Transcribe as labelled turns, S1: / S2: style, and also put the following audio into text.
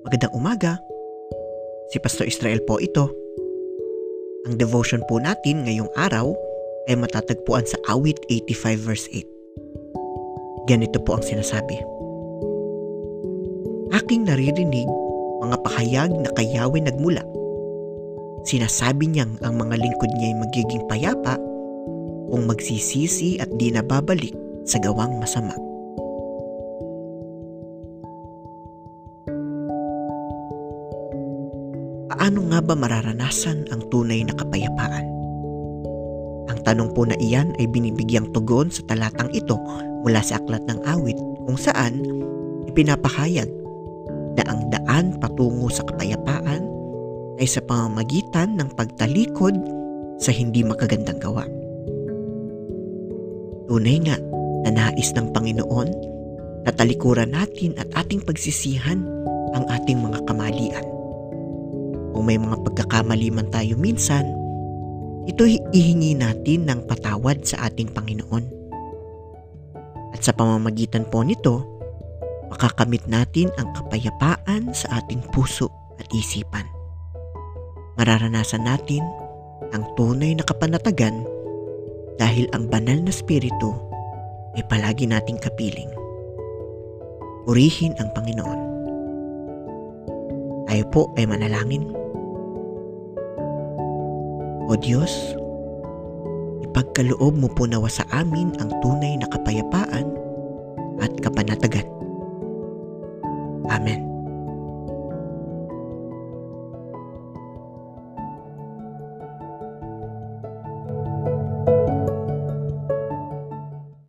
S1: Magandang umaga. Si Pastor Israel po ito. Ang devotion po natin ngayong araw ay matatagpuan sa awit 85 verse 8. Ganito po ang sinasabi. Aking naririnig mga pahayag na kay nagmula. Sinasabi niyang ang mga lingkod niya ay magiging payapa kung magsisisi at di na babalik sa gawang masama. Paano nga ba mararanasan ang tunay na kapayapaan? Ang tanong po na iyan ay binibigyang tugon sa talatang ito mula sa aklat ng awit kung saan ipinapahayag na ang daan patungo sa kapayapaan ay sa pamamagitan ng pagtalikod sa hindi makagandang gawa. Tunay nga na nais ng Panginoon na talikuran natin at ating pagsisihan ang ating mga. Kung may mga pagkakamali man tayo minsan, ito ihingi natin ng patawad sa ating Panginoon. At sa pamamagitan po nito, makakamit natin ang kapayapaan sa ating puso at isipan. Mararanasan natin ang tunay na kapanatagan dahil ang banal na spirito ay palagi nating kapiling. Purihin ang Panginoon. Tayo po ay manalangin. O Diyos, ipagkaloob mo po nawa sa amin ang tunay na kapayapaan at kapanatagan. Amen.